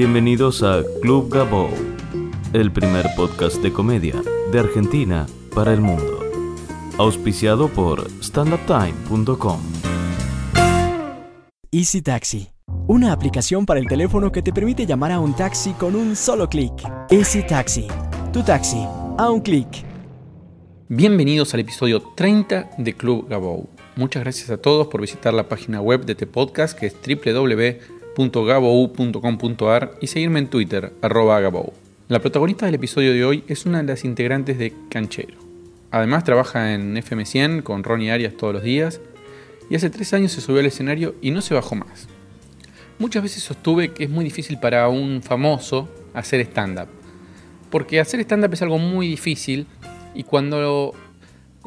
Bienvenidos a Club Gabo, el primer podcast de comedia de Argentina para el mundo. Auspiciado por standuptime.com. Easy Taxi, una aplicación para el teléfono que te permite llamar a un taxi con un solo clic. Easy Taxi, tu taxi, a un clic. Bienvenidos al episodio 30 de Club Gabou. Muchas gracias a todos por visitar la página web de este podcast que es www.gabou.com.ar y seguirme en Twitter, arroba Gabou. La protagonista del episodio de hoy es una de las integrantes de Canchero. Además trabaja en FM100 con Ronnie Arias todos los días y hace tres años se subió al escenario y no se bajó más. Muchas veces sostuve que es muy difícil para un famoso hacer stand-up. Porque hacer stand-up es algo muy difícil y cuando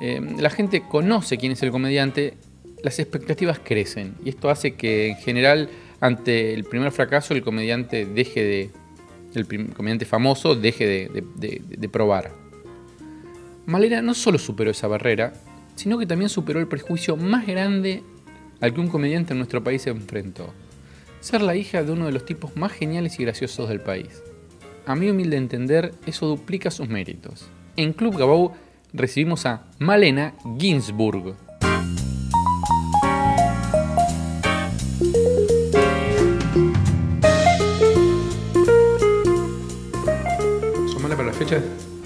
eh, la gente conoce quién es el comediante, las expectativas crecen. Y esto hace que en general ante el primer fracaso el comediante deje famoso deje de, probar. Malena no solo superó esa barrera, sino que también superó el prejuicio más grande al que un comediante en nuestro país se enfrentó. Ser la hija de uno de los tipos más geniales y graciosos del país. A mi humilde entender, eso duplica sus méritos. En Club Gabou recibimos a Malena Ginsburg.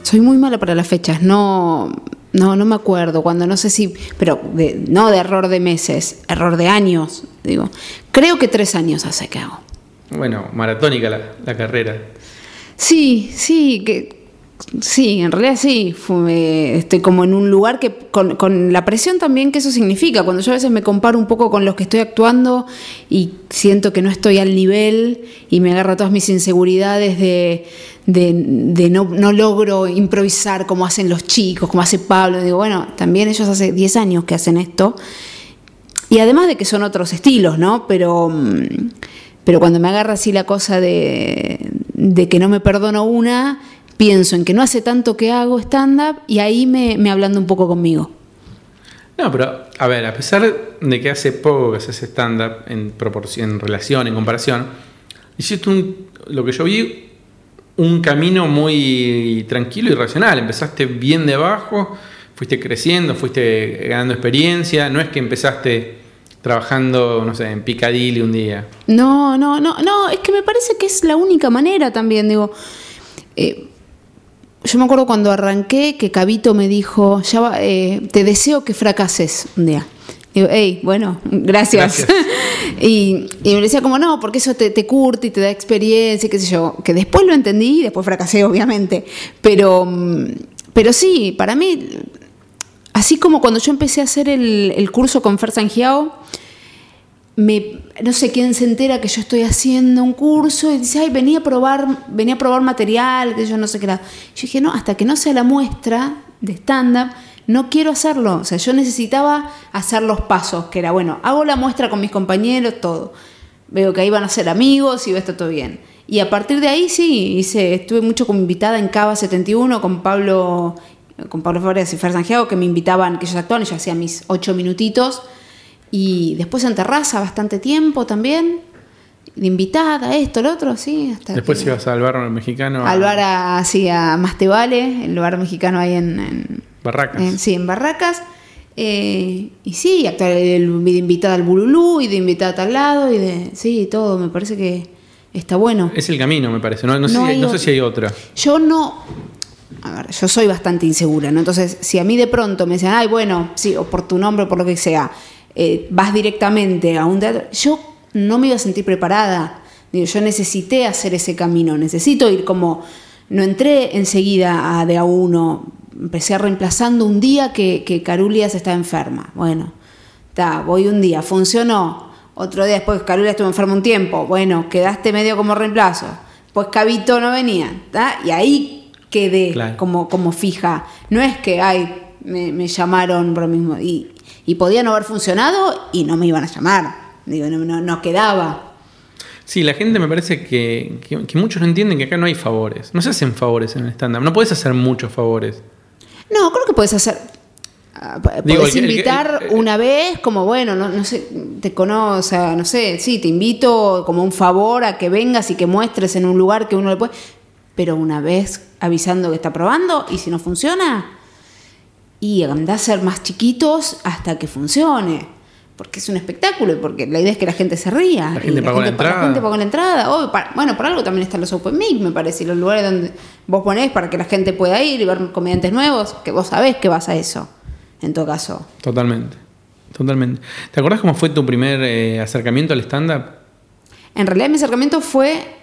Soy muy mala para las fechas, no, no, no me acuerdo, cuando no sé si, pero de- no de error de meses, error de años, digo. Creo que tres años hace que hago. Bueno, maratónica la, la carrera. Sí, sí, que sí, en realidad sí. Fue- estoy como en un lugar que con, la presión también que eso significa. Cuando yo a veces me comparo un poco con los que estoy actuando y siento que no estoy al nivel y me agarra todas mis inseguridades de, de, de no, no logro improvisar como hacen los chicos, como hace Pablo. Digo, bueno, también ellos hace 10 años que hacen esto. Y además de que son otros estilos, ¿no? Pero, mm, pero cuando me agarra así la cosa de, de que no me perdono una, pienso en que no hace tanto que hago stand-up y ahí me, me hablando un poco conmigo. No, pero a ver, a pesar de que hace poco que haces stand-up en proporción, en relación, en comparación, hiciste un, lo que yo vi, un camino muy tranquilo y racional. Empezaste bien de abajo, fuiste creciendo, fuiste ganando experiencia. No es que empezaste trabajando, no sé, en Piccadilly un día. No, no, no, no, es que me parece que es la única manera también, digo. eh, yo me acuerdo cuando arranqué que Cabito me dijo, ya va, eh, te deseo que fracases un día. Digo, hey, bueno, gracias. Gracias. y, y me decía como, no, porque eso te, te curte y te da experiencia, y qué sé yo. Que después lo entendí y después fracasé, obviamente. Pero, mm, pero sí, para mí, así como cuando yo empecé a hacer el, el curso con Fer Sangiao, me, no sé quién se entera que yo estoy haciendo un curso y dice, ay, venía a probar, venía a probar material, que yo no sé qué era. Yo dije, no, hasta que no sea la muestra de stand-up, no quiero hacerlo. O sea, yo necesitaba hacer los pasos, que era, bueno, hago la muestra con mis compañeros, todo. Veo que ahí van a ser amigos y va a estar todo bien. Y a partir de ahí sí, hice, estuve mucho como invitada en Cava 71 con Pablo, con Pablo Flores y Fer Sangiao, que me invitaban, que ellos actuaban, y yo hacía mis ocho minutitos. Y después en terraza bastante tiempo también, de invitada, esto, lo otro, sí. Hasta Después que- ibas al bar mexicano. a al bar a- así a Más Te Vale, el bar mexicano ahí en, en- Barracas. en- sí, en Barracas. Eh, y sí, actuar el- de invitada al Bululú y de invitada a tal lado y de. Sí, todo, me parece que está bueno. Es el camino, me parece. No, no sé, no si hay otra. Yo no. A ver, yo soy bastante insegura, ¿no? Entonces, si a mí de pronto me dicen, ay, bueno, sí, o por tu nombre o por lo que sea, eh, vas directamente a un teatro, yo no me iba a sentir preparada. Digo, yo necesité hacer ese camino, necesito ir como. No entré enseguida a de a uno, empecé a reemplazando un día que, que Carulias estaba enferma. Bueno, está, voy un día, funcionó. Otro día después Carulias estuvo enferma un tiempo. Bueno, quedaste medio como reemplazo. Pues Cabito no venía. ¿tá? Y ahí quedé Claro. como, como fija. No es que, ay, me, me llamaron por lo mismo. Y, y podía no haber funcionado y no me iban a llamar. Digo, no, no, no quedaba. Sí, la gente me parece que, que- que muchos no entienden que acá no hay favores. No se hacen favores en el stand-up. No puedes hacer muchos favores. No, creo que puedes hacer. Ah, Digo, Podés el que- el que- invitar el- una vez, como bueno, no, no sé, te conozco, o sea, no sé, sí, te invito como un favor a que vengas y que muestres en un lugar que uno le puede. Pero una vez avisando que está probando y si no funciona, y andá a ser más chiquitos hasta que funcione. Porque es un espectáculo y porque la idea es que la gente se ría. La gente pagó la gente pagó la entrada. Bueno, por algo también están los Open Mic, me parece, y los lugares donde vos ponés para que la gente pueda ir y ver comediantes nuevos, que vos sabés que vas a eso, en todo caso. Totalmente. Totalmente. ¿Te acordás cómo fue tu primer eh, acercamiento al stand-up? En realidad mi acercamiento fue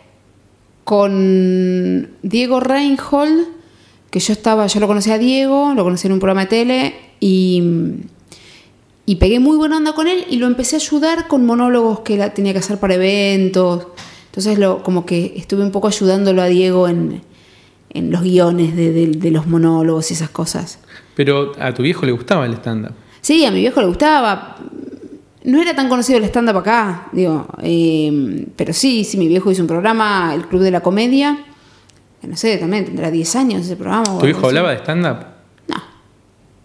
con Diego Reinhold, que yo estaba, yo lo conocí a Diego, lo conocí en un programa de tele y, y pegué muy buena onda con él y lo empecé a ayudar con monólogos que él tenía que hacer para eventos. Entonces lo, como que estuve un poco ayudándolo a Diego en, en los guiones de, de- de los monólogos y esas cosas. Pero a tu viejo le gustaba el stand-up. Sí, a mi viejo le gustaba. No era tan conocido el stand-up acá, digo. eh, pero sí, sí, mi viejo hizo un programa, el Club de la Comedia. Que No sé, también tendrá 10 años ese programa. ¿Tu así. hablaba de stand-up? No.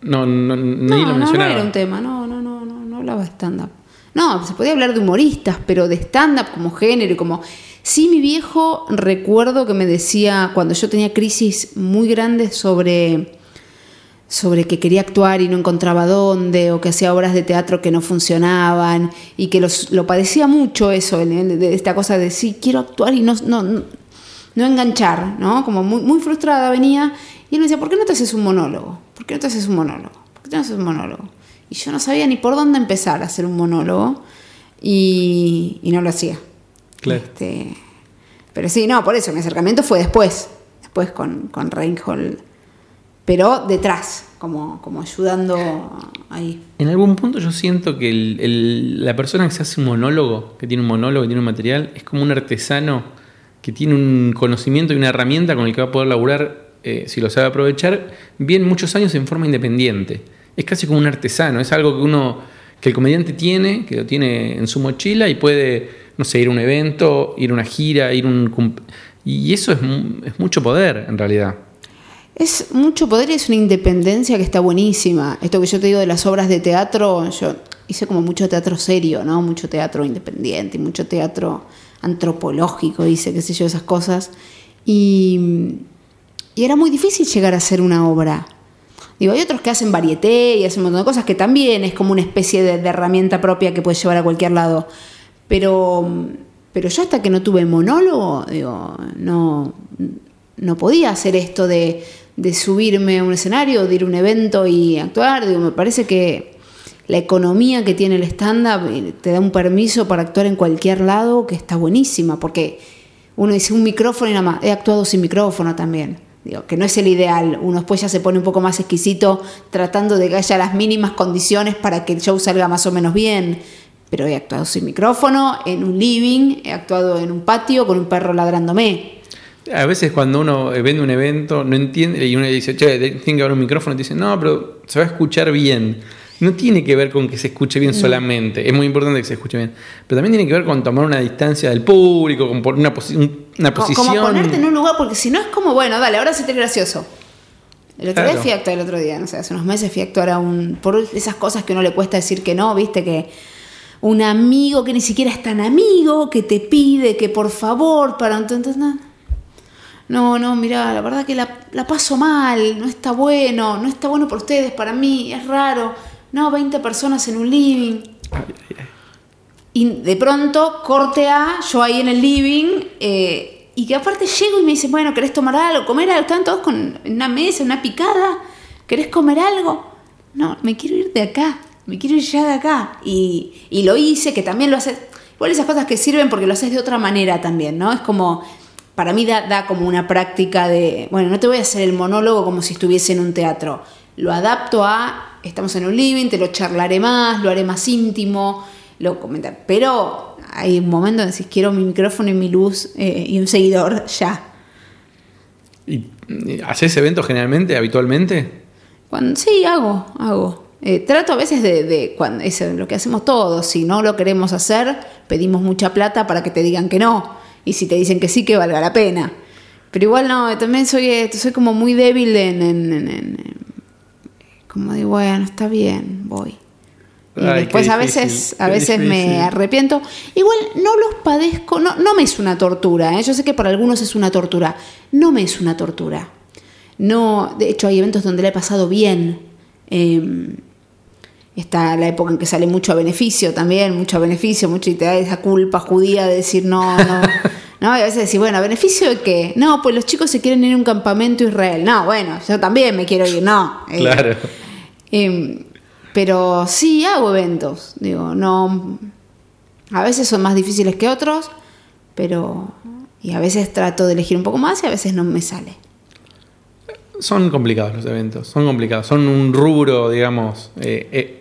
No, no, ni No, lo no, no mencionaba. era un tema, no, no, no, no, no hablaba de stand-up. No, se podía hablar de humoristas, pero de stand-up como género y como... Sí, mi viejo recuerdo que me decía, cuando yo tenía crisis muy grandes sobre, sobre que quería actuar y no encontraba dónde, o que hacía obras de teatro que no funcionaban, y que los- lo padecía mucho eso, de, de esta cosa de sí, quiero actuar y no, no, no, no enganchar, ¿no? Como muy, muy frustrada venía, y él me decía, ¿por qué no te haces un monólogo? ¿Por qué no te haces un monólogo? ¿Por qué no haces un monólogo? Y yo no sabía ni por dónde empezar a hacer un monólogo, y, y no lo hacía. Claro. Este, pero sí, no, por eso, mi acercamiento fue después, después con, con Reinhold, pero detrás, como, como ayudando ahí. En algún punto yo siento que el- el- la persona que se hace un monólogo, que tiene un monólogo, que tiene un material, es como un artesano que tiene un conocimiento y una herramienta con el que va a poder laburar, eh, si lo sabe aprovechar, bien muchos años en forma independiente. Es casi como un artesano, es algo que uno, que el comediante tiene, que lo tiene en su mochila y puede, no sé, ir a un evento, ir a una gira, ir a un... Y eso es, es mucho poder, en realidad. Es mucho poder y es una independencia que está buenísima. Esto que yo te digo de las obras de teatro, yo hice como mucho teatro serio, ¿no? Mucho teatro independiente, y mucho teatro antropológico, hice, qué sé yo, esas cosas. Y, y era muy difícil llegar a hacer una obra. Digo, hay otros que hacen varieté y hacen un montón de cosas que también es como una especie de, de herramienta propia que puedes llevar a cualquier lado. Pero, pero yo hasta que no tuve monólogo, digo, no, no podía hacer esto de, de subirme a un escenario, de ir a un evento y actuar. Digo, me parece que la economía que tiene el stand-up eh, te da un permiso para actuar en cualquier lado que está buenísima, porque uno dice un micrófono y nada más. He actuado sin micrófono también. Digo, que no es el ideal. Uno después ya se pone un poco más exquisito tratando de que haya las mínimas condiciones para que el show salga más o menos bien. Pero he actuado sin micrófono, en un living, he actuado en un patio con un perro ladrándome. A veces cuando uno eh, vende un evento, no entiende y uno dice, che, tiene que haber un micrófono, y te dicen, no, pero se va a escuchar bien. No tiene que ver con que se escuche bien solamente, es muy importante que se escuche bien, pero también tiene que ver con tomar una distancia del público, con poner una, posi- posición. Como ponerte en un lugar, porque si no es como, bueno, dale, ahora se te gracioso. El otro día fui a actuar el otro día, no sé, hace unos meses fui a actuar a un. Por esas cosas que uno le cuesta decir que no, viste, que un amigo que ni siquiera es tan amigo, que te pide que por favor, para. Entonces, no. No, no, mira, la verdad que la, la paso mal, no está bueno, no está bueno por ustedes, para mí, es raro. No, 20 personas en un living. Y de pronto, corte a, yo ahí en el living, eh, y que aparte llego y me dicen, bueno, ¿querés tomar algo, comer algo? Están todos con una mesa, una picada, ¿querés comer algo? No, me quiero ir de acá, me quiero ir ya de acá. Y, y lo hice, que también lo haces, igual esas cosas que sirven porque lo haces de otra manera también, ¿no? Es como, para mí da, da como una práctica de, bueno, no te voy a hacer el monólogo como si estuviese en un teatro, lo adapto a, estamos en un living, te lo charlaré más, lo haré más íntimo, lo comentar. Pero hay un momento en que decís, quiero mi micrófono y mi luz eh, y un seguidor ya. ¿Y, y ¿Haces eventos generalmente, habitualmente? Cuando, sí, hago, hago. Eh, trato a veces de, de cuando es lo que hacemos todos. Si no lo queremos hacer, pedimos mucha plata para que te digan que no. Y si te dicen que sí, que valga la pena. Pero igual no, también soy, eh, soy como muy débil en, en- en- en- como digo, bueno, está bien, voy. Y Ay, después a veces, a veces me arrepiento. Igual no los padezco, no, no me es una tortura. ¿eh? Yo sé que para algunos es una tortura. No me es una tortura. No, de hecho hay eventos donde la he pasado bien. Eh, está la época en que sale mucho a beneficio también, mucho a beneficio, mucho y te da esa culpa judía de decir no, no. No, y a veces decir, bueno, ¿a beneficio de qué? No, pues los chicos se quieren ir a un campamento a Israel. No, bueno, yo también me quiero ir, no. Eh, Claro. Eh, pero sí hago eventos, digo, no. A veces son más difíciles que otros, pero. Y a veces trato de elegir un poco más y a veces no me sale. Son complicados los eventos, son complicados. Son un rubro, digamos. eh, eh,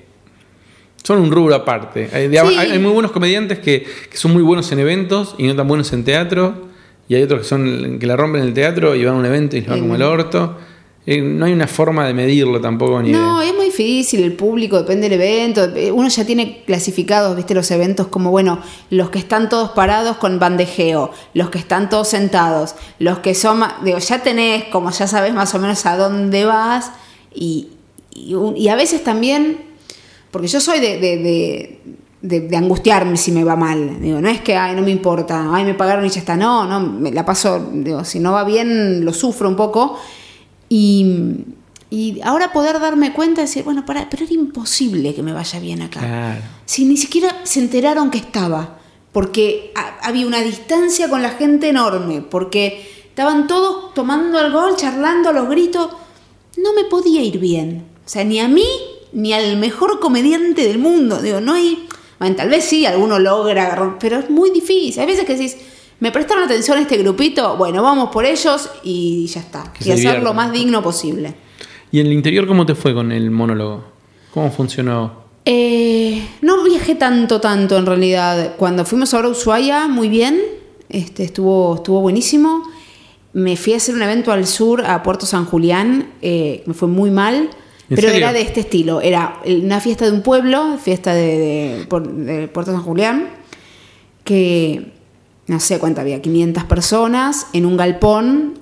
son un rubro aparte. Eh, digamos, Sí. hay, hay muy buenos comediantes que, que son muy buenos en eventos y no tan buenos en teatro. Y hay otros que son que la rompen en el teatro y van a un evento y les va como el orto. Eh, no hay una forma de medirlo tampoco ni No, de- es muy difícil, el público, depende del evento. Uno ya tiene clasificados, viste, los eventos como, bueno, los que están todos parados con bandejeo, los que están todos sentados, los que son, digo, ya tenés, como ya sabes más o menos a dónde vas, y, y, y a veces también, porque yo soy de, de, de- de- de angustiarme si me va mal, digo, no es que, ay, no me importa, ay, me pagaron y ya está, no, no, me la paso, digo, si no va bien, lo sufro un poco. Y, y ahora poder darme cuenta y decir, bueno, para, pero era imposible que me vaya bien acá. Claro. Si ni siquiera se enteraron que estaba, porque ha- había una distancia con la gente enorme, porque estaban todos tomando alcohol, charlando a los gritos, no me podía ir bien. O sea, ni a mí ni al mejor comediante del mundo. Digo, no hay. Bueno, tal vez sí, alguno logra pero es muy difícil. Hay veces que decís, me prestaron atención a este grupito, bueno, vamos por ellos y ya está. Que y se hacer lo diviertan. más digno posible. ¿Y en el interior cómo te fue con el monólogo? ¿Cómo funcionó? Eh, no viajé tanto, tanto en realidad. Cuando fuimos ahora a Ushuaia, muy bien. Este, estuvo, estuvo buenísimo. Me fui a hacer un evento al sur, a Puerto San Julián. eh, me fue muy mal. ¿En Pero serio? era de este estilo. Era una fiesta de un pueblo, fiesta de, de Puerto San Julián, que no sé cuánto había, 500 personas en un galpón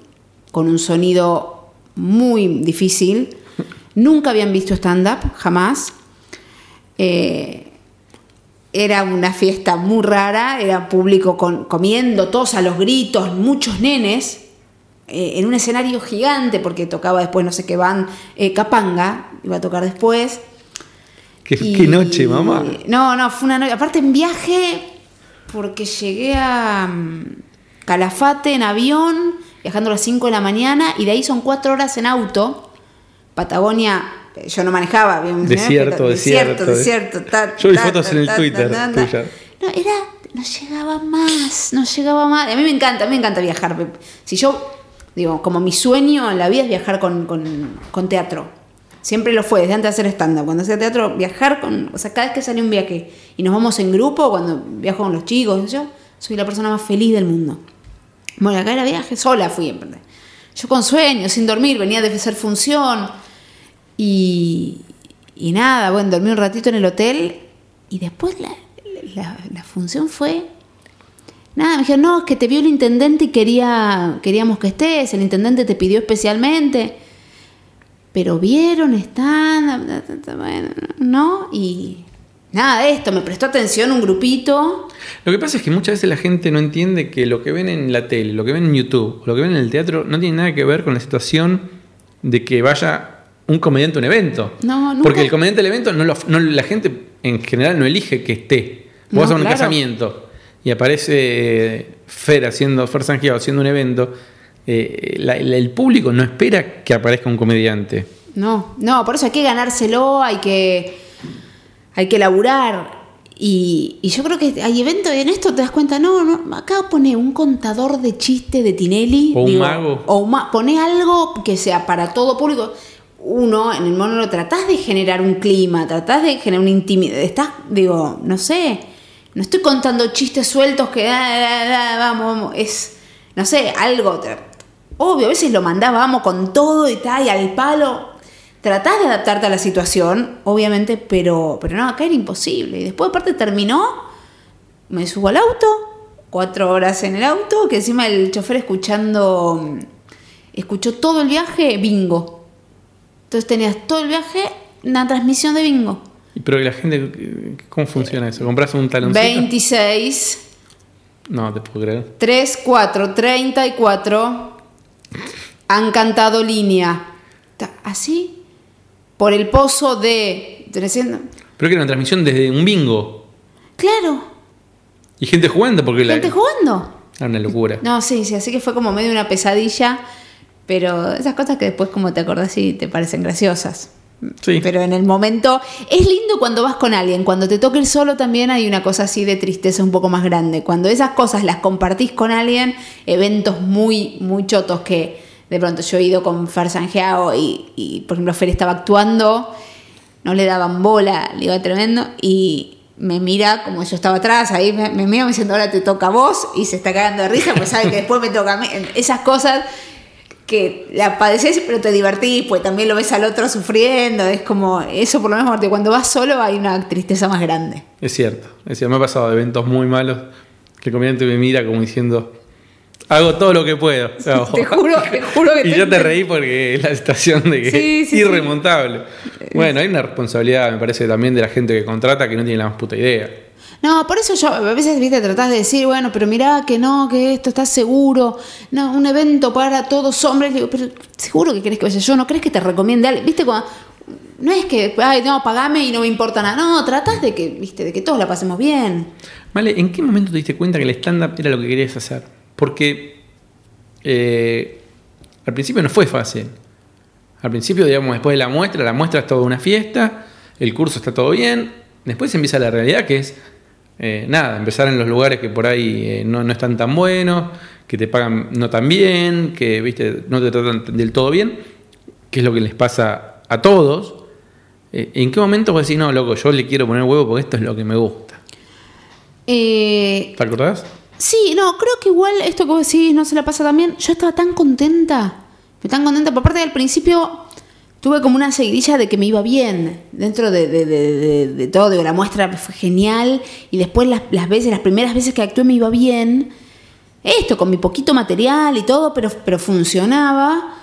con un sonido muy difícil. Nunca habían visto stand-up, jamás. Eh, era una fiesta muy rara, era público con- comiendo, todos a los gritos, muchos nenes, eh, en un escenario gigante, porque tocaba después, no sé qué van, eh, Capanga, iba a tocar después. ¿Qué, Y- qué noche, mamá? No, no, fue una noche. Aparte en viaje, porque llegué a mm, Calafate en avión, viajando a las 5 de la mañana, y de ahí son 4 horas en auto. Patagonia, eh, yo no manejaba. bien, Desierto, pero- desierto, desierto. ta, Yo vi ta, fotos ta, en el Twitter. No, era, no llegaba más, no llegaba más. A mí me encanta, a mí me encanta viajar. Si yo, digo, como mi sueño en la vida es viajar con, con- con teatro. Siempre lo fue, desde antes de hacer stand-up. Cuando hacía teatro, viajar con. O sea, cada vez que sale un viaje y nos vamos en grupo, cuando viajo con los chicos, yo soy la persona más feliz del mundo. Bueno, acá era viaje, sola fui. en verdad. Yo con sueño, sin dormir, venía de hacer función. Y, y nada, bueno, dormí un ratito en el hotel. Y después la, la- la función fue. Nada, me dijeron, no, es que te vio el intendente y quería, queríamos que estés. El intendente te pidió especialmente. Pero vieron, están, bueno, ¿no? Y nada de esto, me prestó atención un grupito. Lo que pasa es que muchas veces la gente no entiende que lo que ven en la tele, lo que ven en YouTube, lo que ven en el teatro, no tiene nada que ver con la situación de que vaya un comediante a un evento. No, nunca- Porque el comediante del evento, no lo- no- la gente en general no elige que esté. Vos No, vas a un claro. casamiento y aparece Fer haciendo, Fer Sangiao haciendo un evento. Eh, la- la- el público no espera que aparezca un comediante. No, no, por eso hay que ganárselo, hay que, hay que laburar. Y, y yo creo que hay eventos, en esto te das cuenta, no, no, acá pone un contador de chistes de Tinelli. O un mago. O un ma- pone algo que sea para todo público. Uno, en el monólogo, tratás de generar un clima, tratás de generar una intimidad. Estás, digo, no sé, no estoy contando chistes sueltos que, ah, ah, ah, vamos, vamos, es, no sé, algo. Obvio, a veces lo mandás, vamos con todo y tal, y al palo. Tratás de adaptarte a la situación, obviamente, pero, pero no, acá era imposible. Y después, aparte, terminó, me subo al auto, cuatro horas en el auto, que encima el chofer escuchando, escuchó todo el viaje, bingo. Entonces tenías todo el viaje una transmisión de bingo. Y Pero la gente, ¿cómo funciona eso? ¿Compras un taloncito? 26, No, te puedo creer. 3, 4, 34 han cantado línea. Así, por el pozo de 300. Pero que era una transmisión desde un bingo. Claro, Y gente jugando porque la... gente jugando. Era una locura. No, sí, sí, así que fue como medio una pesadilla, pero esas cosas que después como te acordás y te parecen graciosas. Pero en el momento es lindo cuando vas con alguien, cuando te toca ir solo también hay una cosa así de tristeza un poco más grande. Cuando esas cosas las compartís con alguien, eventos muy muy chotos que de pronto yo he ido con Fer Sangeao y, y, por ejemplo Fer estaba actuando, no le daban bola, le iba tremendo y me mira como yo estaba atrás, ahí me, me mira diciendo ahora te toca a vos y se está cagando de risa, pues sabe que después me toca a mí. Esas cosas que la padeces pero te divertís, pues también lo ves al otro sufriendo, es como eso por lo menos porque cuando vas solo hay una tristeza más grande. Es cierto. Es cierto. Me ha pasado de eventos muy malos que el comediante me mira como diciendo... Hago todo lo que puedo. O sea, Te juro, te juro que y te yo te reí porque es la situación de que Sí, es sí. irremontable. Bueno, hay una responsabilidad, me parece, también de la gente que contrata que no tiene la más puta idea. No, por eso yo a veces, viste, tratás de decir, bueno, pero mirá que no, que esto está seguro, no, un evento para todos hombres, digo, pero seguro que querés que vaya yo, no crees que te recomiende alguien, viste, cuando, no es que, ay, no, pagame y no me importa nada, no, tratás de que, viste, de que todos la pasemos bien. Vale, ¿en qué momento te diste cuenta que el stand-up era lo que querías hacer? Porque eh, al principio no fue fácil. Al principio, digamos, después de la muestra, la muestra es toda una fiesta, el curso está todo bien, después empieza la realidad que es, eh, nada, empezar en los lugares que por ahí eh, no, no están tan buenos, que te pagan no tan bien, que viste, no te tratan del todo bien, que es lo que les pasa a todos. Eh, ¿En qué momento vos decís, no, loco, yo le quiero poner huevo porque esto es lo que me gusta? Eh, ¿Te acordás? Sí, no, creo que igual esto que vos decís no se la pasa tan bien. Yo estaba tan contenta, tan contenta. Por parte del principio tuve como una seguidilla de que me iba bien. Dentro de, de- de- todo, la muestra fue genial. Y después las, las veces, las primeras veces que actué me iba bien. Esto, con mi poquito material y todo, pero, pero funcionaba.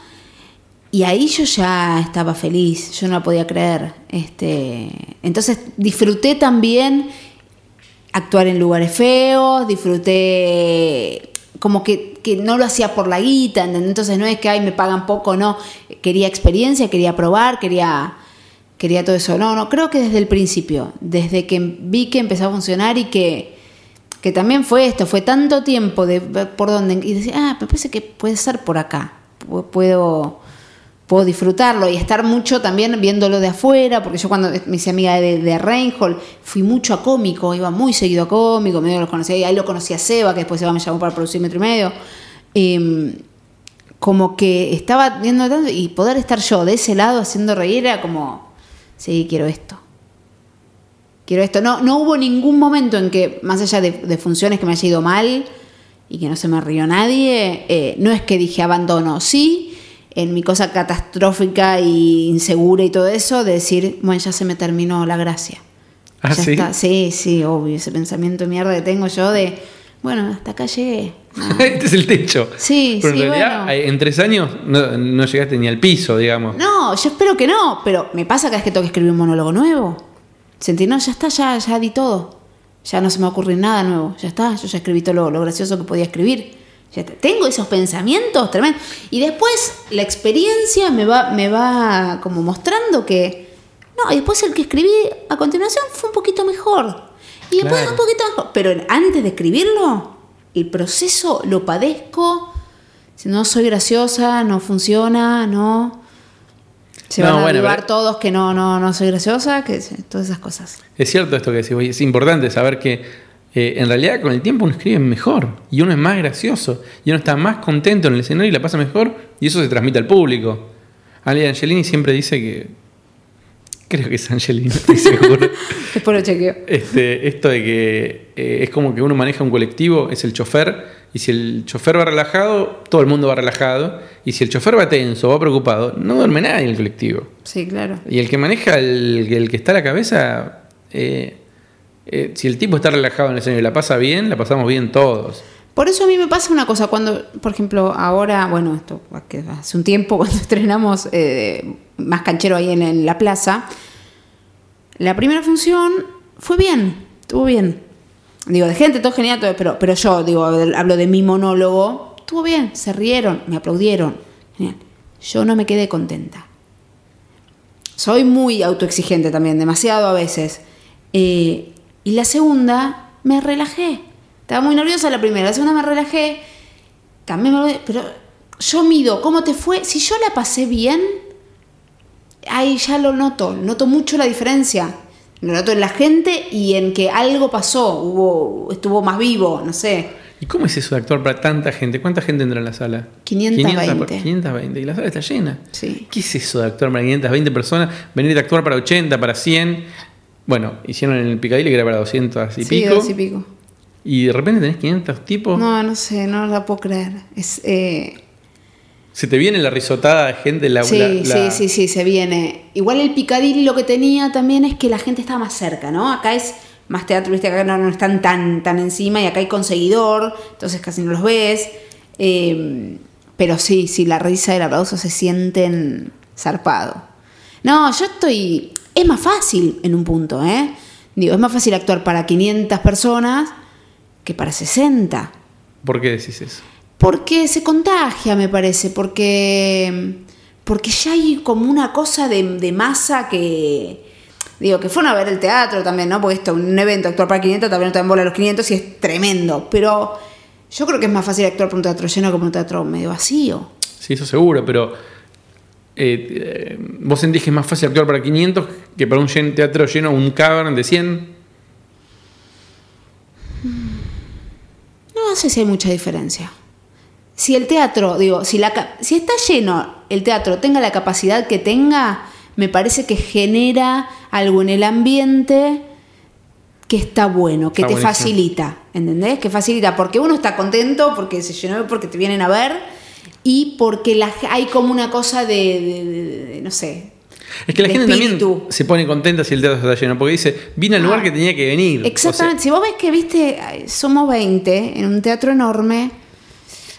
Y ahí yo ya estaba feliz, yo no la podía creer. Este, entonces disfruté también actuar en lugares feos, disfruté como que, que no lo hacía por la guita, entonces no es que ay me pagan poco, no, quería experiencia, quería probar, quería quería todo eso. No, no, creo que desde el principio, desde que vi que empezó a funcionar y que que también fue esto, fue tanto tiempo de ver por dónde y decir, ah, me parece que puede ser por acá. Pu- Puedo puedo disfrutarlo y estar mucho también viéndolo de afuera, porque yo cuando me hice amiga de, de Reinhold, fui mucho a cómico, iba muy seguido a cómico, medio los conocía, y ahí lo conocí a Seba, que después Seba me llamó para producir metro y medio. Em, como que estaba viendo tanto y poder estar yo de ese lado haciendo reír era como, sí, quiero esto. Quiero esto. No, no hubo ningún momento en que, más allá de, de funciones que me haya ido mal y que no se me rió nadie, eh, no es que dije abandono. Sí, en mi cosa catastrófica e insegura y todo eso, de decir, bueno, ya se me terminó la gracia. Ah, ya ¿sí? está. Sí, sí, obvio. Ese pensamiento de mierda que tengo yo de, bueno, hasta acá llegué. No. este es el techo. Sí, Pero sí, en realidad, bueno. en tres años no, no llegaste ni al piso, digamos. No, yo espero que no, pero me pasa cada vez que tengo que escribir un monólogo nuevo. Sentí, no, ya está, ya, ya di todo. Ya no se me va a ocurrir nada nuevo. Ya está, yo ya escribí todo lo, lo gracioso que podía escribir. Ya. Tengo esos pensamientos tremendos. Y después la experiencia me va, me va como mostrando que. No, y después el que escribí a continuación fue un poquito mejor. Y después Claro. un poquito mejor. Pero antes de escribirlo, el proceso lo padezco. Si no soy graciosa, no funciona, no. Se No, van a bueno, pero- todos que no, no, no soy graciosa, que todas esas cosas. Es cierto esto que decís, es importante saber que eh, en realidad con el tiempo uno escribe mejor y uno es más gracioso y uno está más contento en el escenario y la pasa mejor y eso se transmite al público. Ali Angelini siempre dice que, creo que es Angelini, estoy seguro, Después lo chequeo. este, esto de que eh, es como que uno maneja un colectivo, es el chofer, y si el chofer va relajado, todo el mundo va relajado, y si el chofer va tenso, va preocupado, no duerme nadie en el colectivo. Sí, claro. Y el que maneja, el, el que está a la cabeza, eh, eh, si el tipo está relajado en el escenario y la pasa bien, la pasamos bien todos. Por eso a mí me pasa una cosa, cuando, por ejemplo, ahora, bueno, esto hace un tiempo cuando estrenamos eh, más canchero ahí en, en la plaza. La primera función fue bien, estuvo bien. Digo, de gente, todo genial, todo- pero, pero yo, digo, hablo de mi monólogo, estuvo bien, se rieron, me aplaudieron. Genial. Yo no me quedé contenta. Soy muy autoexigente también, demasiado a veces. Eh, y la segunda, me relajé. Estaba muy nerviosa la primera, la segunda me relajé. También me pero yo mido cómo te fue. Si yo la pasé bien, ahí ya lo noto, noto mucho la diferencia. Lo noto en la gente y en que algo pasó, hubo, estuvo más vivo, no sé. ¿Y cómo es eso de actuar para tanta gente? ¿Cuánta gente entra en la sala? 520. 520. Y la sala está llena. Sí. ¿Qué es eso de actuar para 520 personas? Venir de actuar para 80, para 100. Bueno, hicieron en el Picadilly que era para 200 y Sí, pico. dos y pico. Y de repente tenés 500 tipos. No, no sé, no la puedo creer. Es, eh, Se te viene la risotada de gente. La, sí, la- sí, sí, sí, se viene. Igual el Picadilly lo que tenía también es que la gente estaba más cerca, ¿no? Acá es más teatro, viste, acá no, no están tan, tan encima y acá hay conseguidor, entonces casi no los ves. Eh, pero sí, sí, la risa y el aplauso se sienten zarpado. No, yo estoy... Es más fácil en un punto, ¿eh? Digo, es más fácil actuar para 500 personas que para 60. ¿Por qué decís eso? Porque se contagia, me parece, porque, porque ya hay como una cosa de, de masa que... Digo, que fueron a ver el teatro también, ¿no? Porque esto, un evento, actuar para 500, también no te dan bola a los 500 y es tremendo. Pero yo creo que es más fácil actuar para un teatro lleno que para un teatro medio vacío. Sí, eso seguro, pero. Eh, eh, ¿Vos sentís que es más fácil actuar para 500 que para un teatro lleno, un cavern de 100? No sé si hay mucha diferencia. Si el teatro, digo, si, la, ca- si está lleno el teatro, tenga la capacidad que tenga, me parece que genera algo en el ambiente que está bueno, que Está te buenísimo. facilita, ¿entendés? Que facilita, porque uno está contento, porque se llenó, porque te vienen a ver, y porque la, hay como una cosa de, de- de- de- no sé. Es que la gente espíritu. también se pone contenta si el teatro está lleno, porque dice, vine al lugar Ah, que tenía que venir. Exactamente. O sea, si vos ves que, viste, somos 20 en un teatro enorme,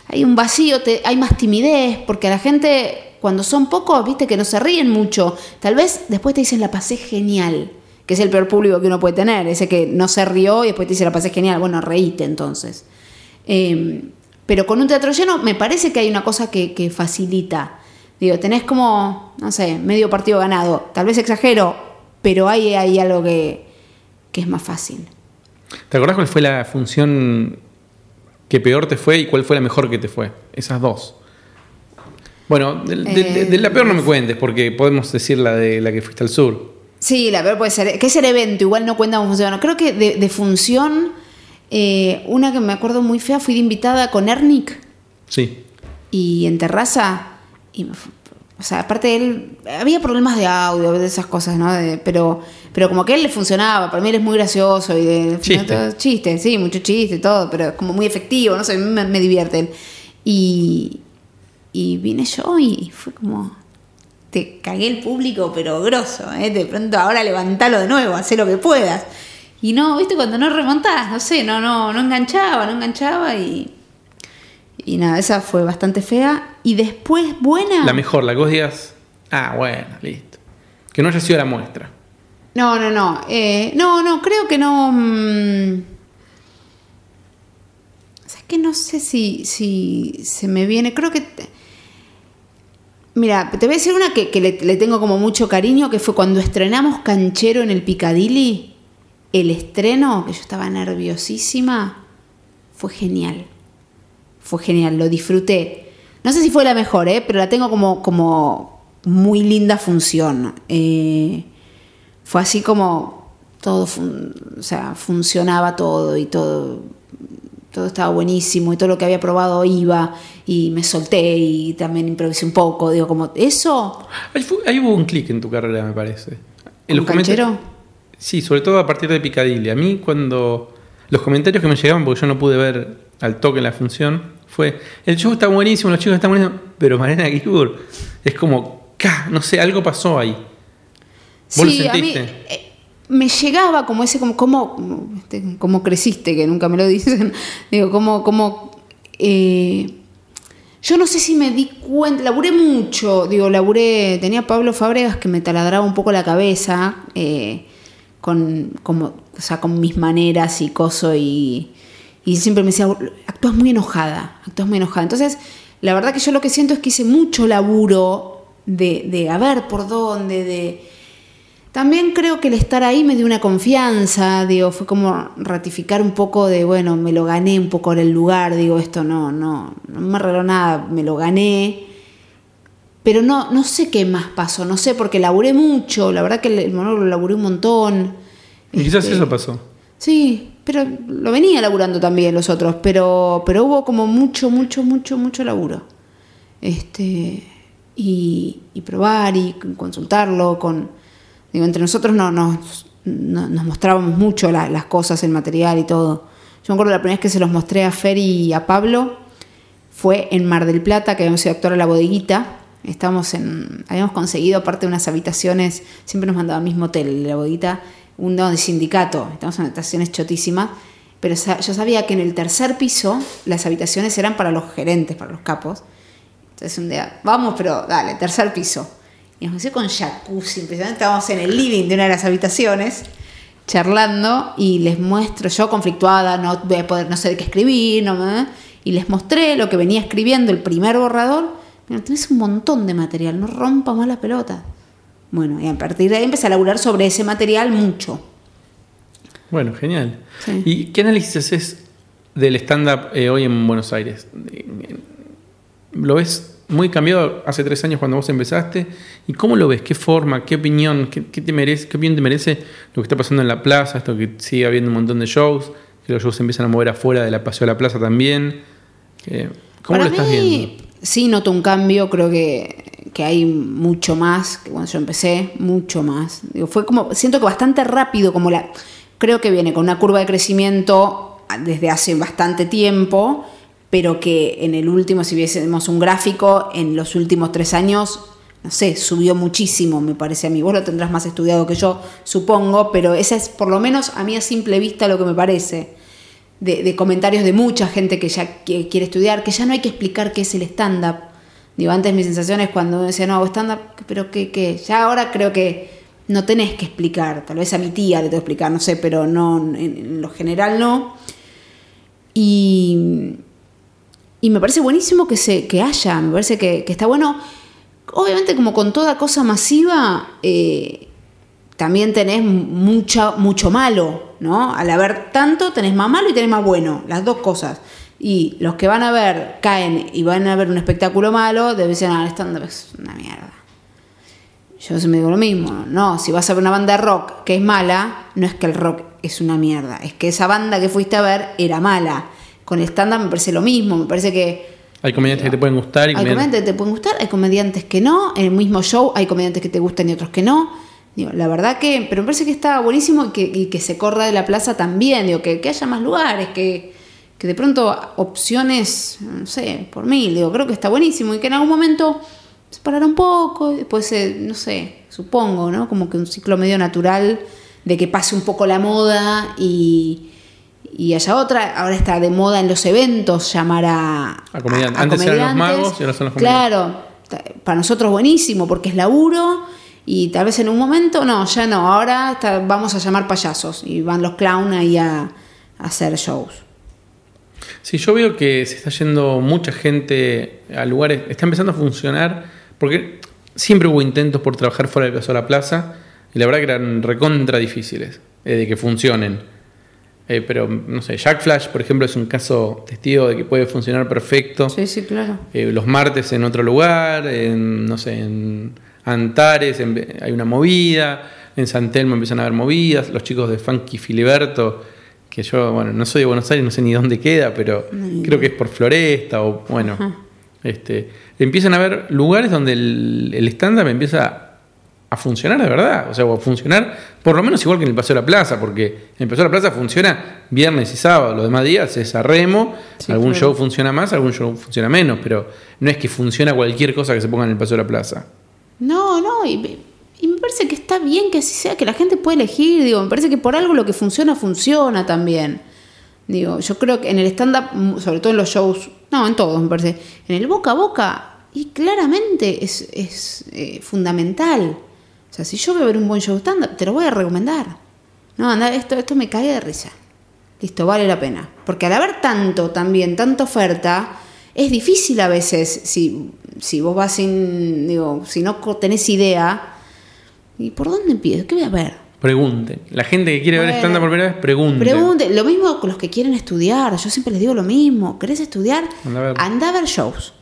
hay un vacío, te- hay más timidez, porque a la gente, cuando son pocos, viste que no se ríen mucho. Tal vez después te dicen la pasé genial, que es el peor público que uno puede tener, ese que no se rió y después te dice la pasé genial. Bueno, reíte entonces. Eh, pero con un teatro lleno me parece que hay una cosa que, que facilita. Digo, tenés como, no sé, medio partido ganado. Tal vez exagero, pero hay, hay algo que, que es más fácil. ¿Te acordás cuál fue la función que peor te fue y cuál fue la mejor que te fue? Esas dos. Bueno, de, de- de- de la peor no me cuentes, porque podemos decir la de la que fuiste al sur. Sí, la verdad puede ser. Que es el evento, igual no cuenta como función. Creo que de función, eh, una que me acuerdo muy fea, fui de invitada con Ernick Sí. y en terraza. Y me o sea, aparte de él, había problemas de audio, de esas cosas, ¿no? De- pero, pero como que a él le funcionaba. Para mí él es muy gracioso y de. Chiste. todo- chiste, sí, mucho chiste todo, pero como muy efectivo, no sé, me, me divierte él. Y, y vine yo y fue como. Te cagué el público, pero grosso, ¿eh? De pronto ahora levantalo de nuevo, haz lo que puedas. Y no, viste, cuando no remontás, no sé, no, no, no enganchaba, no enganchaba y. Y nada, esa fue bastante fea. Y después, buena. La mejor, la que vos digas, ah, bueno, listo. Que no haya sido la muestra. No, no, no. eh, no, no, creo que no. mm, o sea, es que no sé si, si se me viene. Creo que. te- Mira, te voy a decir una que, que le, le tengo como mucho cariño, que fue cuando estrenamos Canchero en el Picadilly. El estreno, que yo estaba nerviosísima, fue genial. Fue genial, lo disfruté. No sé si fue la mejor, ¿eh? pero la tengo como, como muy linda función. Eh, fue así como todo, fun- o sea, funcionaba todo y todo, todo estaba buenísimo y todo lo que había probado iba y me solté y también improvisé un poco, digo, como eso, Ahí, fue- ahí hubo un clic en tu carrera, me parece. ¿Con los Canchero? Sí, sobre todo a partir de Picadilly. A mí cuando los comentarios que me llegaban, porque yo no pude ver al toque la función, fue, el show está buenísimo, los chicos están buenísimos, pero Mariana Guibur es como, ¡ca! no sé, algo pasó ahí. ¿Vos lo sí, a mí sentiste? eh, me llegaba como ese, como, como, este, cómo creciste, que nunca me lo dicen, digo, como, como, eh, Yo no sé si me di cuenta, laburé mucho, digo, laburé, tenía a Pablo Fábregas que me taladraba un poco la cabeza eh, con, como, o sea, con mis maneras y coso y, y siempre me decía, actúas muy enojada, actúas muy enojada. Entonces, la verdad que yo lo que siento es que hice mucho laburo de, de a ver por dónde, de también creo que el estar ahí me dio una confianza, digo, fue como ratificar un poco de, bueno, me lo gané un poco en el lugar, digo, esto no, no, no me arregló nada, me lo gané. Pero no, no sé qué más pasó, no sé, porque laburé mucho, la verdad que el monólogo lo laburé un montón. Y quizás Este, eso pasó. Sí, pero lo venía laburando también los otros, pero, pero hubo como mucho, mucho, mucho, mucho laburo. Este, y, y probar y consultarlo con... Digo, entre nosotros no, nos, no- nos mostrábamos mucho la- las cosas, el material y todo. Yo me acuerdo la primera vez que se los mostré a Fer y a Pablo fue en Mar del Plata, que habíamos ido a actuar a la bodeguita. Estábamos en, habíamos conseguido, aparte de unas habitaciones, siempre nos mandaba al mismo hotel, la bodeguita, uno de sindicato. Estamos en habitaciones chotísimas. Pero yo sabía que en el tercer piso las habitaciones eran para los gerentes, para los capos. Entonces un día, vamos, pero dale, tercer piso. Y nos con jacuzzi, impresionante. Estábamos en el living de una de las habitaciones, charlando, y les muestro, yo conflictuada, no voy a poder, no sé de qué escribir, no me- y les mostré lo que venía escribiendo, el primer borrador. Pero tenés un montón de material, no rompa más la pelota. Bueno, y a partir de ahí empecé a laburar sobre ese material mucho. Bueno, genial. Sí. ¿Y qué análisis haces del stand-up eh, hoy en Buenos Aires? Eh, ¿Lo ves muy cambiado hace tres años cuando vos empezaste? ¿Y cómo lo ves? ¿Qué forma? ¿Qué opinión? ¿Qué, qué te merece, ¿Qué opinión te merece lo que está pasando en la plaza? Esto que sigue habiendo un montón de shows, que los shows se empiezan a mover afuera de la Paseo de la Plaza también. Que- ¿Cómo Para lo estás mí, viendo? Sí, noto un cambio, creo que, que hay mucho más que cuando yo empecé, mucho más. Digo, fue como, siento que bastante rápido, como la, creo que viene con una curva de crecimiento desde hace bastante tiempo, pero que en el último, si viésemos un gráfico, en los últimos tres años, no sé, subió muchísimo, me parece a mí. Vos lo tendrás más estudiado que yo, supongo, pero esa es por lo menos a mí a simple vista lo que me parece de, comentarios de mucha gente que ya qui- quiere estudiar, que ya no hay que explicar qué es el stand-up. Digo, antes mi sensación es cuando uno decía, no, hago stand-up, pero ¿qué, qué? Ya ahora creo que no tenés que explicar. Tal vez a mi tía le tengo que explicar, no sé, pero no, en, en lo general no. Y, y me parece buenísimo que, se, que haya, me parece que, que está bueno. Obviamente, como con toda cosa masiva, eh, también tenés mucha, mucho malo, ¿no? Al haber tanto, tenés más malo y tenés más bueno, las dos cosas. Y los que van a ver, caen y van a ver un espectáculo malo, deben decir, ah, el stand-up es una mierda. Yo siempre digo lo mismo, no, si vas a ver una banda de rock que es mala, no es que el rock es una mierda, es que esa banda que fuiste a ver era mala. Con el stand-up me parece lo mismo, me parece que Hay comediantes que te pueden gustar y hay comediantes- comediantes que te pueden gustar, hay comediantes que no. En el mismo show hay comediantes que te gustan y otros que no. Digo, la verdad que, pero me parece que está buenísimo y que, y que se corra de la plaza también. Digo, que, que haya más lugares, que, que de pronto opciones, no sé, por mil. Digo, creo que está buenísimo y que en algún momento se parará un poco y después, se- no sé, supongo, ¿no? Como que un ciclo medio natural de que pase un poco la moda y, y haya otra. Ahora está de moda en los eventos llamar a, A comediantes. Antes eran los comediantes. magos y ahora son los comediantes. Claro, para nosotros buenísimo porque es laburo y tal vez en un momento, no, ya no, ahora está- vamos a llamar payasos y van los clowns ahí a, a hacer shows. Sí, yo veo que se está yendo mucha gente a lugares, está empezando a funcionar, porque siempre hubo intentos por trabajar fuera del Paso de la Plaza, y la verdad que eran recontra difíciles eh, de que funcionen. Eh, pero, no sé, Jack Flash, por ejemplo, es un caso testigo de que puede funcionar perfecto. Sí, sí, claro. Eh, los martes en otro lugar, en, no sé, en Antares en- hay una movida, en San Telmo empiezan a haber movidas, los chicos de Funky Filiberto, que yo, bueno, no soy de Buenos Aires, no sé ni dónde queda, pero creo que es por Floresta o, bueno, este, empiezan a haber lugares donde el, stand-up empieza a funcionar de verdad, o sea, o a funcionar por lo menos igual que en el Paseo de la Plaza, porque en el Paseo de la Plaza funciona viernes y sábado, los demás días es a remo, Sí, algún claro. show funciona más, algún show funciona menos, pero no es que funciona cualquier cosa que se ponga en el Paseo de la Plaza. No, no, y, y me parece que está bien que así sea, que la gente puede elegir, digo, me parece que por algo lo que funciona, funciona también. Digo, yo creo que en el stand-up, sobre todo en los shows, No, en todos, me parece. En el boca a boca, y claramente es, es eh, fundamental. O sea, si yo voy a ver un buen show stand te lo voy a recomendar. No, anda, esto, esto me cae de risa. Listo, vale la pena. Porque al haber tanto también, tanta oferta, es difícil a veces, si, si vos vas sin, digo, si no tenés idea, ¿y por dónde empiezo? ¿Qué voy a ver? Pregunten. La gente que quiere ver Bueno, stand-up por primera vez, pregunten. Pregunte. Lo mismo con los que quieren estudiar. Yo siempre les digo lo mismo. ¿Querés estudiar? Anda a ver. Anda a ver shows.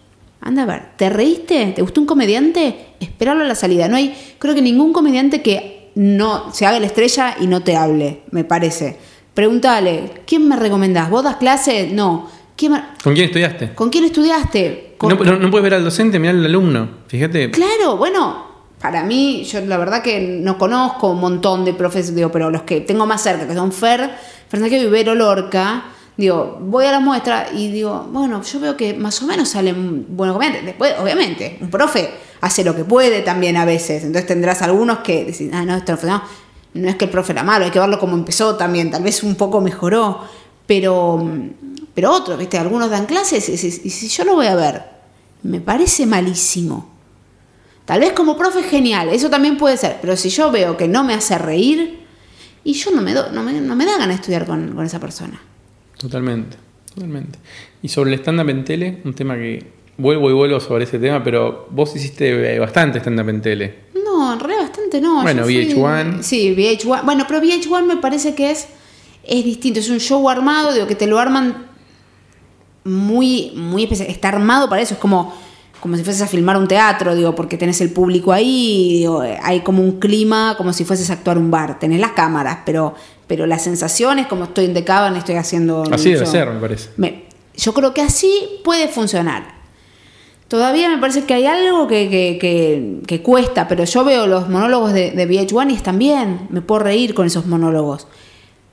Anda a ver. ¿Te reíste? ¿Te gustó un comediante? Espéralo a la salida. No hay, creo que ningún comediante que no se haga la estrella y no te hable, me parece. Pregúntale, ¿quién me recomendás? ¿Vos das clase? No. ¿Quién me- ¿Con quién estudiaste? ¿Con quién estudiaste? Con- No, no- no puedes ver al docente, mirar al alumno. Fíjate. Claro, bueno, para mí, yo la verdad que no conozco un montón de profes, digo, pero los que tengo más cerca, que son Fer, Fernández y Vero Lorca, digo, voy a la muestra y digo, bueno, yo veo que más o menos salen buenos comediantes. Después, obviamente, un profe hace lo que puede también a veces, entonces tendrás algunos que decís, ah, no, esto no. No es que el profe era malo, hay que verlo como empezó también, tal vez un poco mejoró, pero, pero otros, ¿viste? Algunos dan clases y, si- y si yo lo voy a ver, me parece malísimo. Tal vez como profe es genial, eso también puede ser, pero si yo veo que no me hace reír, y yo no me, do- no me, no me da ganas de estudiar con, con esa persona. Totalmente, totalmente. Y sobre el stand-up en tele, un tema que vuelvo y vuelvo sobre ese tema, pero vos hiciste eh, bastante stand-up en tele. No, en realidad bastante no. Bueno, yo fui- VH1. Sí, VH1. Bueno, pero VH1 me parece que es, es distinto, es un show armado, digo, que te lo arman muy, muy especial. Está armado para eso, es como, como si fueses a filmar un teatro, digo, porque tenés el público ahí, digo, hay como un clima, como si fueses a actuar un bar. Tenés las cámaras, pero, pero la sensación es como estoy en The estoy haciendo. Así debe show. ser, me parece. Me- yo creo que así puede funcionar. Todavía me parece que hay algo que, que- que- que cuesta, pero yo veo los monólogos de, de VH1 y están bien. Me puedo reír con esos monólogos.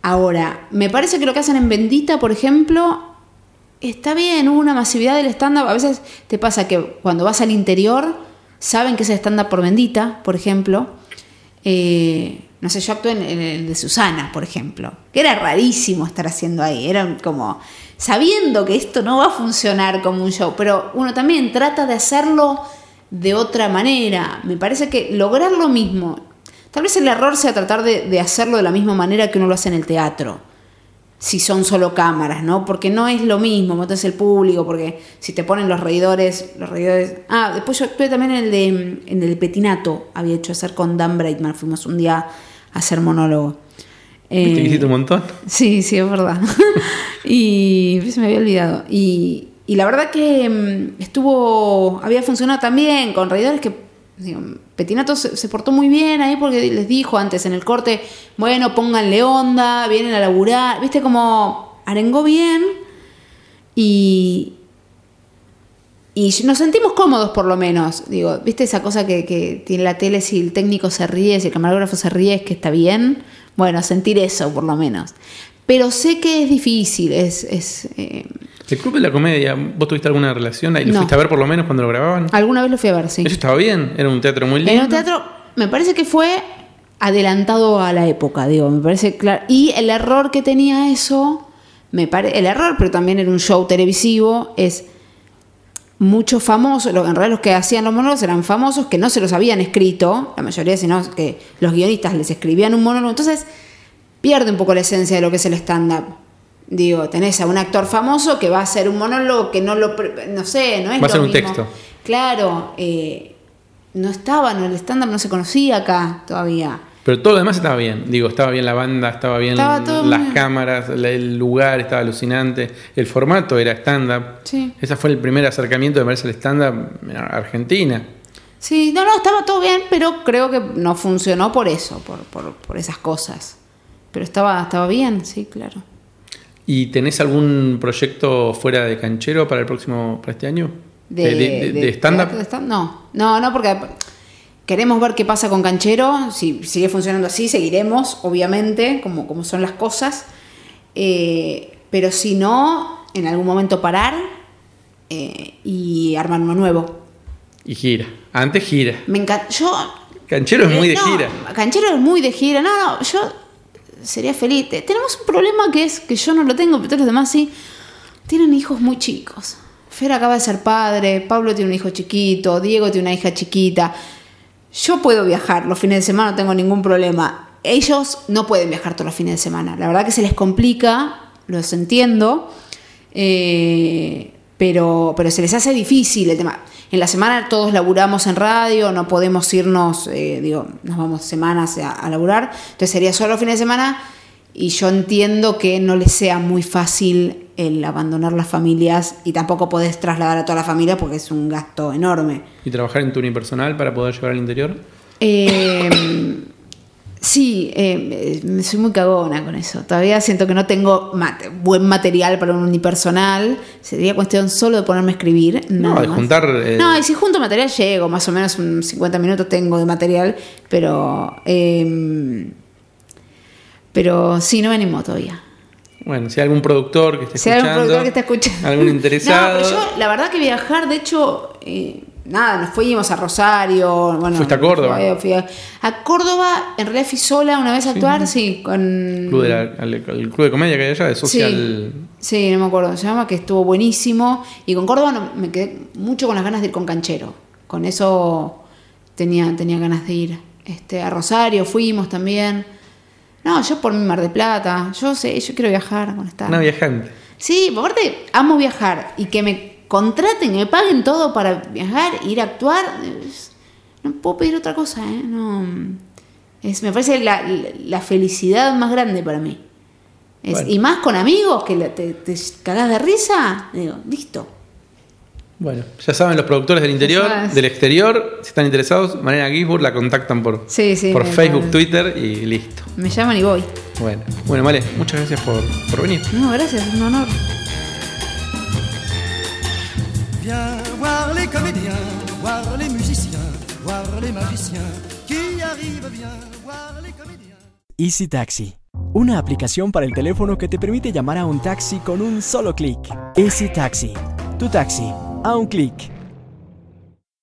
Ahora, me parece que lo que hacen en Bendita, por ejemplo, está bien, hubo una masividad del stand-up. A veces te pasa que cuando vas al interior, saben que es stand-up por Bendita, por ejemplo. Eh, no sé, yo actué en, en el de Susana, por ejemplo, que era rarísimo estar haciendo ahí. Era como sabiendo que esto no va a funcionar como un show, pero uno también trata de hacerlo de otra manera. Me parece que lograr lo mismo, tal vez el error sea tratar de, de hacerlo de la misma manera que uno lo hace en el teatro si son solo cámaras, ¿no? Porque no es lo mismo, metes el público, porque si te ponen los reidores, los reidores. Ah, después yo estuve también en el de en el Petinato, había hecho hacer con Dan Breitman, fuimos un día a hacer monólogo. ¿Viste que Eh, hiciste un montón? Sí, sí, es verdad. y se me había olvidado. Y, y la verdad que mm, estuvo, había funcionado también con reidores que, Petinato se, portó muy bien ahí porque les dijo antes en el corte, bueno, pónganle onda, vienen a laburar, viste como arengó bien y... Y nos sentimos cómodos por lo menos. Digo, ¿viste esa cosa que, que tiene la tele si el técnico se ríe, si el camarógrafo se ríe, es que está bien? Bueno, sentir eso por lo menos. Pero sé que es difícil, es... es eh, ¿El Club de la Comedia, vos tuviste alguna relación? ahí? ¿Lo No. fuiste a ver por lo menos cuando lo grababan? alguna vez lo fui a ver, sí. Eso estaba bien, era un teatro muy lindo. En un teatro, me parece que fue adelantado a la época, digo, me parece claro. Y el error que tenía eso, me parece, el error, pero también era un show televisivo, es muchos famosos, en realidad los que hacían los monólogos eran famosos que no se los habían escrito, la mayoría, sino que los guionistas les escribían un monólogo, entonces pierde un poco la esencia de lo que es el stand-up. Digo, tenés a un actor famoso que va a hacer un monólogo que no lo, no sé, no es Va a ser un mismo. texto. Claro, eh, no estaba, no, el stand-up no se conocía acá todavía. Pero todo lo demás estaba bien. Digo, estaba bien la banda, estaba bien Estaba las bien. cámaras, el lugar estaba alucinante. El formato era stand-up. Sí. Ese fue el primer acercamiento, me parece, al stand-up en Argentina. Sí, no, no, estaba todo bien, pero creo que no funcionó por eso, por, por, por esas cosas. Pero estaba, estaba bien, sí, claro. ¿Y tenés algún proyecto fuera de canchero para el próximo, para este año? De, de, de- de stand-up. teatro de stand- No, no, no, porque queremos ver qué pasa con Canchero. Si sigue funcionando así, seguiremos, obviamente, como, como son las cosas. Eh, pero si no, en algún momento parar eh, y armar uno nuevo. Y gira. Antes gira. Me encanta. Yo. Canchero es muy de no, gira. Canchero es muy de gira. No, no, yo sería feliz. Te- Tenemos un problema que es que yo no lo tengo, pero todos los demás sí. Tienen hijos muy chicos. Fer acaba de ser padre, Pablo tiene un hijo chiquito, Diego tiene una hija chiquita. Yo puedo viajar los fines de semana, no tengo ningún problema. Ellos no pueden viajar todos los fines de semana. La verdad que se les complica, los entiendo, eh, pero, pero se les hace difícil el tema. En la semana todos laburamos en radio, no podemos irnos, eh, digo, nos vamos semanas a, a laburar, entonces sería solo fines de semana y yo entiendo que no les sea muy fácil el abandonar las familias y tampoco podés trasladar a toda la familia porque es un gasto enorme. ¿Y trabajar en tu unipersonal para poder llevar al interior? Eh, sí, eh, soy muy cagona con eso. Todavía siento que no tengo mate- buen material para un unipersonal. Sería cuestión solo de ponerme a escribir. No, de juntar, eh, No, y si junto material llego, más o menos un 50 minutos tengo de material, pero. eh, pero sí, no me animo todavía. Bueno, si hay algún productor que esté Si hay algún escuchando. productor que está escuchando. Algún interesado. No, pero yo, la verdad que viajar, de hecho, eh, nada, nos fuimos a Rosario. Bueno, ¿Fuiste a Córdoba? fui- a, a Córdoba, en realidad fui sola una vez a actuar, sí, con. Club de la- al- el club de comedia que hay allá, de social. Sí, sí, no me acuerdo, se llama, que estuvo buenísimo. Y con Córdoba no- me quedé mucho con las ganas de ir con Canchero. Con eso tenía, tenía ganas de ir. Este, a Rosario fuimos también. No, yo por mi Mar de Plata. Yo sé, yo quiero viajar con esta. Una viajante. Sí, aparte amo viajar y que me contraten, me paguen todo para viajar, ir a actuar. No puedo pedir otra cosa, ¿eh? No, es, me parece la, la felicidad más grande para mí. Es- Bueno. Y más con amigos que la- te, te cagás de risa. Digo, listo. Bueno, ya saben los productores del interior, del exterior, si están interesados, Mariana Gisburg la contactan por, Sí, sí, por Facebook. Twitter y listo. Me llaman y voy. Bueno, bueno, Male, muchas gracias por, por venir. No, gracias, es un honor. Easy Taxi. Una aplicación para el teléfono que te permite llamar a un taxi con un solo clic. Easy Taxi. Tu taxi. A un clic.